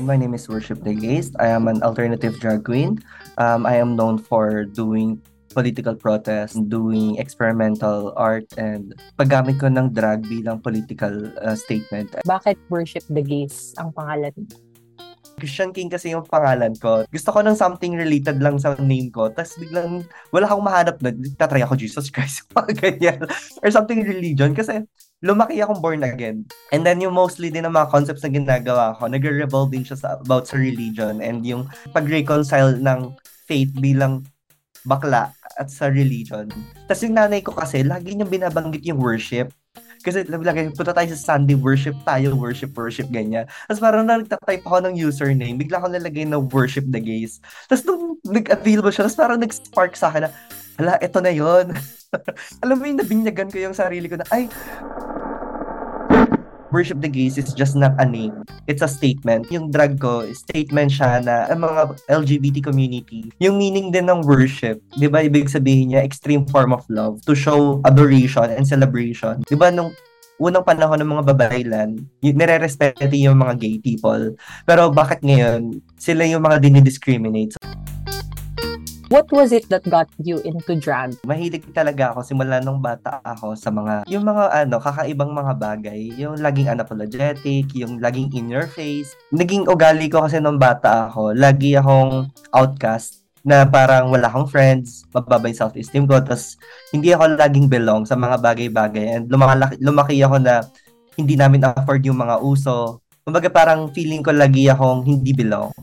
introduction, my name is Worship Gaze. I am an alternative drag queen. Um, I am known for doing political protest, doing experimental art, and paggamit ko ng drag bilang political uh, statement. Bakit Worship the ang pangalan mo? Christian King kasi yung pangalan ko. Gusto ko ng something related lang sa name ko. Tapos biglang wala akong mahanap na, tatry ako Jesus Christ. ganyan. Or something religion. Kasi lumaki akong born again. And then yung mostly din ng mga concepts na ginagawa ko, nagre-revolve din siya sa, about sa religion and yung pag-reconcile ng faith bilang bakla at sa religion. Tapos yung nanay ko kasi, lagi niyang binabanggit yung worship. Kasi lagi, punta tayo sa Sunday, worship tayo, worship, worship, ganyan. Tapos parang na nagtatype ako ng username, bigla ko nalagay na worship the gays. Tapos nung nag-available siya, tapos parang nag-spark sa akin na, hala, eto na yon Alam mo yung nabinyagan ko yung sarili ko na, ay, worship the gays is just not a name. It's a statement. Yung drag ko, statement siya na ang mga LGBT community, yung meaning din ng worship, di ba, ibig sabihin niya, extreme form of love to show adoration and celebration. Di ba, nung unang panahon ng mga babaylan, y- nire-respeto yung mga gay people. Pero bakit ngayon, sila yung mga dinidiscriminate? What was it that got you into drag? Mahilig talaga ako simula nung bata ako sa mga yung mga ano kakaibang mga bagay, yung laging unapologetic, yung laging in your face. Naging ugali ko kasi nung bata ako, lagi akong outcast na parang wala akong friends, mababa yung self-esteem ko, tapos hindi ako laging belong sa mga bagay-bagay. And lumaki, lumaki ako na hindi namin afford yung mga uso. Kumbaga parang feeling ko lagi akong hindi belong.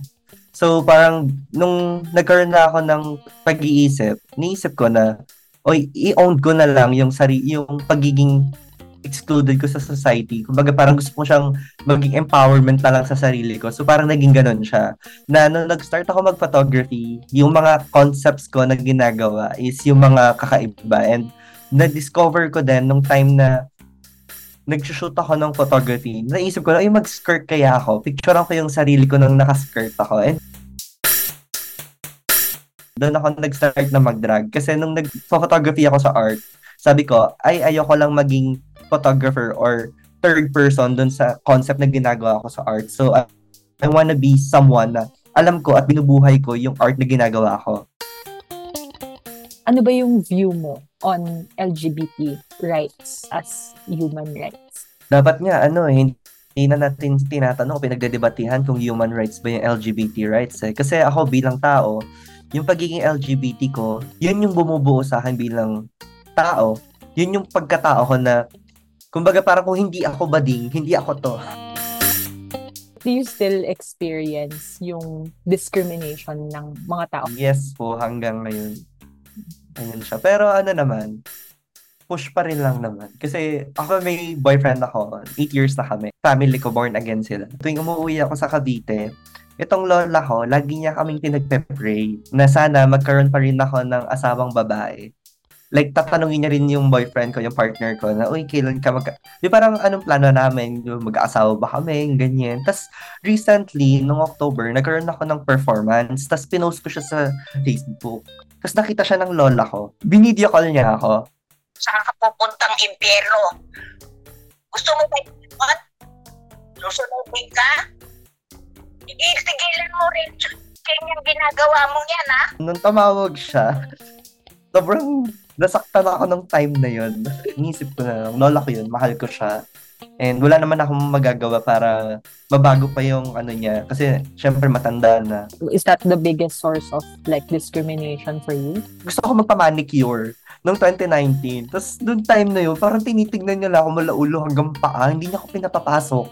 So parang nung nagkaroon na ako ng pag-iisip, niisip ko na oy, i-own ko na lang yung sari yung pagiging excluded ko sa society. Kumbaga parang gusto ko siyang maging empowerment na lang sa sarili ko. So parang naging ganun siya. Na nung nag-start ako mag-photography, yung mga concepts ko na ginagawa is yung mga kakaiba. And na-discover ko din nung time na nag-shoot ako ng photography, naisip ko ay, mag-skirt kaya ako. Picturean ko yung sarili ko nang naka-skirt ako. And doon ako nag-start na mag-drag. Kasi nung nag-photography ako sa art, sabi ko, ay, ayoko lang maging photographer or third person doon sa concept na ginagawa ko sa art. So, I, I wanna be someone na alam ko at binubuhay ko yung art na ginagawa ko. Ano ba yung view mo on LGBT rights as human rights? Dapat nga, ano, hindi na natin tinatanong, pinagdedebatihan kung human rights ba yung LGBT rights eh. Kasi ako bilang tao, yung pagiging LGBT ko, yun yung bumubuo sa akin bilang tao. Yun yung pagkatao ko na, kumbaga parang kung hindi ako bading, hindi ako to. Do you still experience yung discrimination ng mga tao? Yes po, hanggang ngayon. Ayun siya. Pero ano naman, push pa rin lang naman. Kasi ako may boyfriend ako, 8 years na kami. Family ko, born again sila. Tuwing umuwi ako sa Cavite, itong lola ko, lagi niya kaming pinagpe-pray na sana magkaroon pa rin ako ng asawang babae. Like, tatanungin niya rin yung boyfriend ko, yung partner ko, na, uy, kailan ka mag... Di parang anong plano namin, mag-aasawa ba kami, ganyan. Tapos, recently, nung October, nagkaroon ako ng performance, tapos pinost ko siya sa Facebook. Tapos nakita siya ng lola ko. Binideo call niya ako. Saan ka pupuntang impyerno? Gusto mo ba ikot? Susunodin ka? Itigilan mo rin. Kanyang ginagawa mo yan, ha? Nung tumawag siya, sobrang nasaktan ako ng time na yun. Inisip ko na, lola ko yun, mahal ko siya. And wala naman akong magagawa para mabago pa yung ano niya. Kasi, syempre, matanda na. Is that the biggest source of like discrimination for you? Gusto ko magpa-manicure noong 2019. Tapos, noong time na yun, parang tinitignan niya lang ako mula ulo hanggang paa. Hindi niya ako pinapapasok.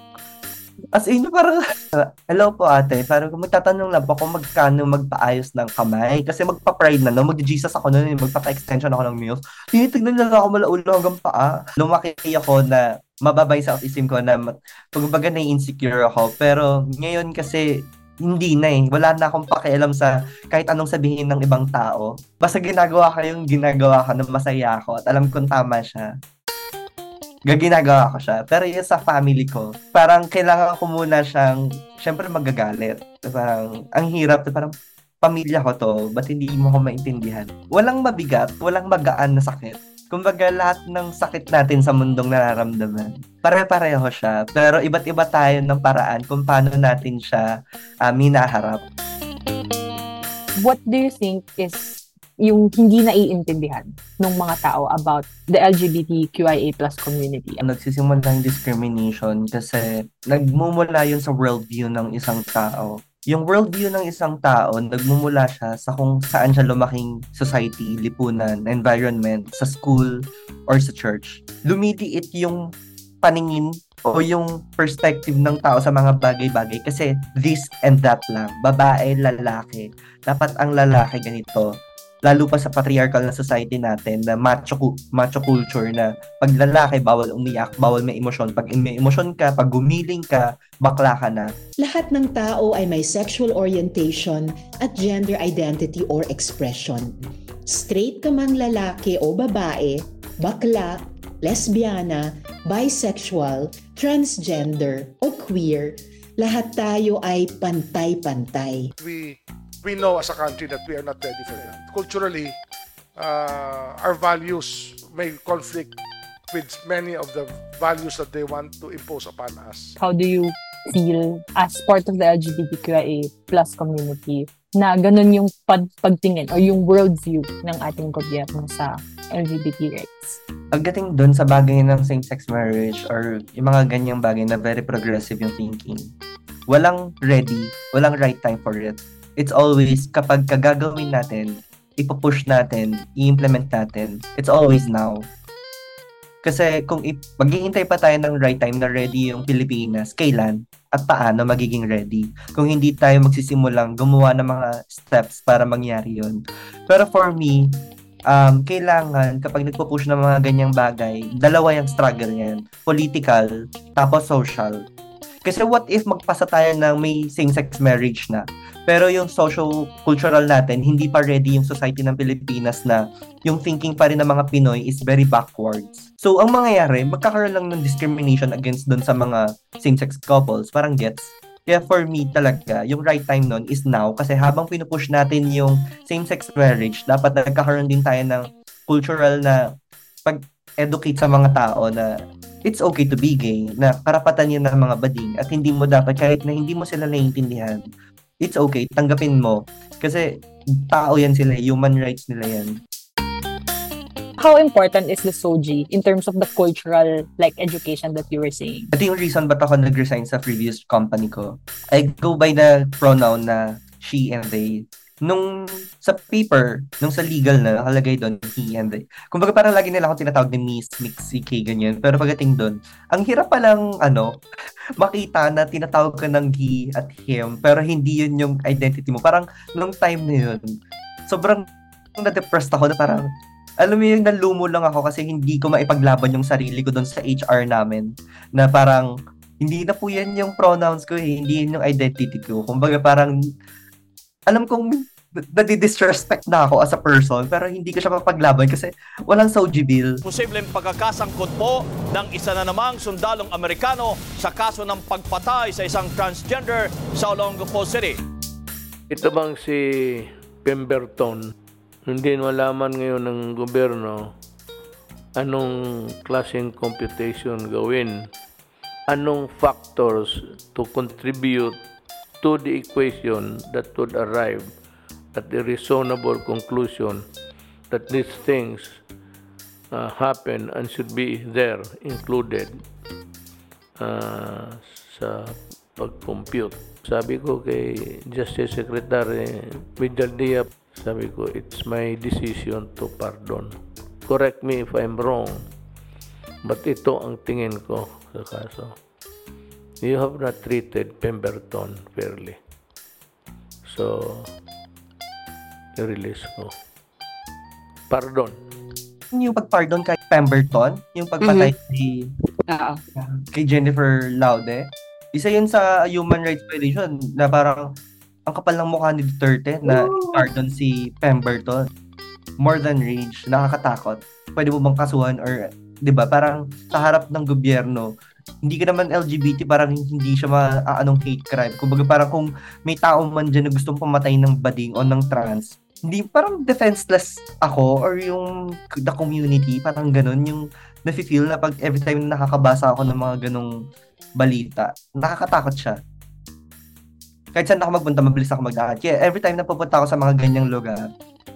As in, parang, hello po ate, parang magtatanong lang po kung magkano magpaayos ng kamay. Kasi magpa-pride na, no? Mag-Jesus ako noon, magpapa-extension ako ng nails. Tinitignan niya lang ako mula ulo hanggang paa. Lumaki ako na mababay sa self-esteem ko na pagbaga na insecure ako. Pero ngayon kasi hindi na eh. Wala na akong pakialam sa kahit anong sabihin ng ibang tao. Basta ginagawa ko yung ginagawa ko na masaya ako at alam kong tama siya. Gaginagawa ko siya. Pero yun sa family ko, parang kailangan ko muna siyang, syempre magagalit. Parang, ang hirap, parang, pamilya ko to, ba't hindi mo ko maintindihan? Walang mabigat, walang magaan na sakit Kumbaga, lahat ng sakit natin sa mundong nararamdaman, pare-pareho siya. Pero iba't iba tayo ng paraan kung paano natin siya um, hinaharap. What do you think is yung hindi naiintindihan ng mga tao about the LGBTQIA plus community? Nagsisimula ng discrimination kasi nagmumula yun sa worldview ng isang tao. Yung worldview ng isang tao, nagmumula siya sa kung saan siya lumaking society, lipunan, environment, sa school, or sa church. Lumiliit yung paningin o yung perspective ng tao sa mga bagay-bagay kasi this and that lang. Babae, lalaki. Dapat ang lalaki ganito lalo pa sa patriarchal na society natin na macho, macho culture na pag lalaki bawal umiyak, bawal may emosyon. Pag may emosyon ka, pag gumiling ka, bakla ka na. Lahat ng tao ay may sexual orientation at gender identity or expression. Straight ka mang lalaki o babae, bakla, lesbiana, bisexual, transgender o queer, lahat tayo ay pantay-pantay. We we know as a country that we are not ready for that. Culturally, uh, our values may conflict with many of the values that they want to impose upon us. How do you feel as part of the LGBTQIA plus community na ganun yung pag pagtingin or yung worldview ng ating gobyerno sa LGBT rights? Pagdating doon sa bagay ng same-sex marriage or yung mga ganyang bagay na very progressive yung thinking, walang ready, walang right time for it it's always kapag kagagawin natin, ipupush natin, i-implement natin, it's always now. Kasi kung ip- maghihintay pa tayo ng right time na ready yung Pilipinas, kailan at paano magiging ready? Kung hindi tayo magsisimulang gumawa ng mga steps para mangyari yun. Pero for me, um, kailangan kapag nagpo-push ng mga ganyang bagay, dalawa yung struggle yan. Political, tapos social. Kasi what if magpasa tayo ng may same-sex marriage na? Pero yung social cultural natin, hindi pa ready yung society ng Pilipinas na yung thinking pa rin ng mga Pinoy is very backwards. So, ang mangyayari, magkakaroon lang ng discrimination against dun sa mga same-sex couples. Parang gets. Kaya for me talaga, yung right time nun is now kasi habang pinupush natin yung same-sex marriage, dapat nagkakaroon din tayo ng cultural na pag-educate sa mga tao na it's okay to be gay, na karapatan yun ng mga bading at hindi mo dapat, kahit na hindi mo sila naiintindihan, it's okay, tanggapin mo. Kasi tao yan sila, human rights nila yan. How important is the SOGI in terms of the cultural like education that you were saying? Ito yung reason ba't ako nag-resign sa previous company ko. I go by the pronoun na she and they nung sa paper, nung sa legal na nakalagay doon, he and they. Kumbaga parang lagi nila ako tinatawag ni Miss, Mix, CK, ganyan. Pero pagdating doon, ang hirap palang, ano, makita na tinatawag ka ng he at him, pero hindi yun yung identity mo. Parang, nung time na yun, sobrang na-depressed ako na parang, alam mo yung nalumo lang ako kasi hindi ko maipaglaban yung sarili ko doon sa HR namin. Na parang, hindi na po yan yung pronouns ko eh, hindi yun yung identity ko. Kumbaga parang, alam kong nadi-disrespect na ako as a person pero hindi ko siya mapaglaban kasi walang Soji bill. Posibleng pagkakasangkot po ng isa na namang sundalong Amerikano sa kaso ng pagpatay sa isang transgender sa Olongapo City. Ito bang si Pemberton, hindi malaman ngayon ng gobyerno anong klaseng computation gawin, anong factors to contribute to the equation that would arrive at the reasonable conclusion that these things uh, happen and should be there included uh, sa pag-compute. Sabi ko kay Justice Secretary Vidal sabi ko, it's my decision to pardon. Correct me if I'm wrong, but ito ang tingin ko sa kaso you have not treated Pemberton fairly. So, release ko. Pardon. Yung pag-pardon kay Pemberton, yung pagpatay kay, Oo. kay Jennifer Laude, isa yun sa human rights violation na parang ang kapal ng mukha ni Duterte na pardon si Pemberton. More than rage, nakakatakot. Pwede mo bang kasuhan or 'di ba? Parang sa harap ng gobyerno, hindi ka naman LGBT, parang hindi siya maaanong hate crime. Kumbaga parang kung may tao man dyan na gustong pumatay ng bading o ng trans, hindi, parang defenseless ako or yung the community, parang ganun, yung nafe-feel na pag every time na nakakabasa ako ng mga ganong balita, nakakatakot siya. Kahit saan ako magpunta, mabilis ako magdakad. Kaya every time na pupunta ako sa mga ganyang lugar,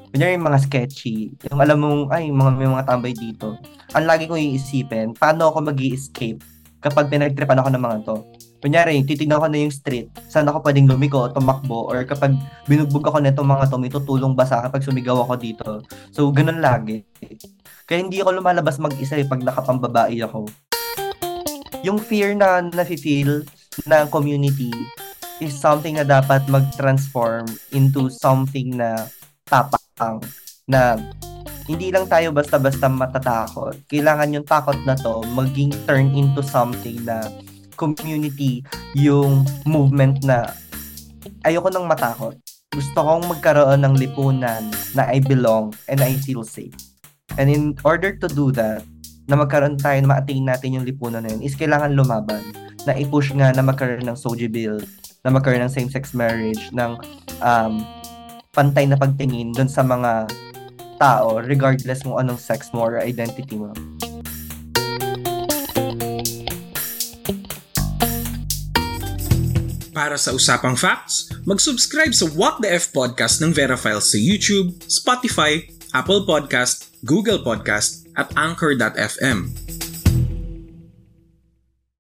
kunyari yung mga sketchy, yung alam mong, ay, mga, may mga tambay dito. Ang lagi kong iisipin, paano ako mag escape kapag pinagtripan ako ng mga to. Kunyari, titignan ko na yung street, saan ako pwedeng lumiko, tumakbo, or kapag binugbog ako nito mga to, may tutulong ba sa akin pag sumigaw ako dito. So, ganun lagi. Kaya hindi ako lumalabas mag-isa eh, pag nakapambabae ako. Yung fear na nafe-feel ng community is something na dapat mag-transform into something na tapang na hindi lang tayo basta-basta matatakot. Kailangan yung takot na to maging turn into something na community yung movement na ayoko nang matakot. Gusto kong magkaroon ng lipunan na I belong and I feel safe. And in order to do that, na magkaroon tayo, na ma-attain natin yung lipunan na yun, is kailangan lumaban. Na i-push nga na magkaroon ng SOGI bill, na magkaroon ng same-sex marriage, ng um, pantay na pagtingin dun sa mga tao, regardless kung anong sex mo or identity mo. Para sa Usapang Facts, mag-subscribe sa What the F Podcast ng Verifiles sa YouTube, Spotify, Apple Podcast, Google Podcast at Anchor.fm.